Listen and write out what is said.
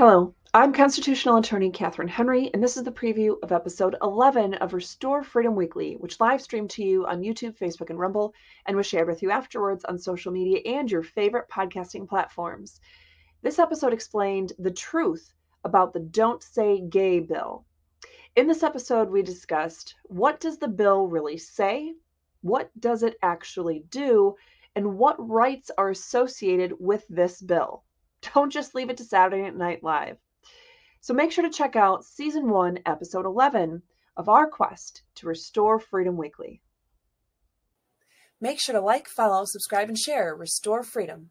Hello, I'm constitutional attorney Catherine Henry, and this is the preview of episode 11 of Restore Freedom Weekly, which live streamed to you on YouTube, Facebook, and Rumble, and was shared with you afterwards on social media and your favorite podcasting platforms. This episode explained the truth about the Don't Say Gay bill. In this episode, we discussed what does the bill really say? What does it actually do? And what rights are associated with this bill? Don't just leave it to Saturday Night Live. So make sure to check out season one, episode 11 of our quest to restore Freedom Weekly. Make sure to like, follow, subscribe, and share Restore Freedom.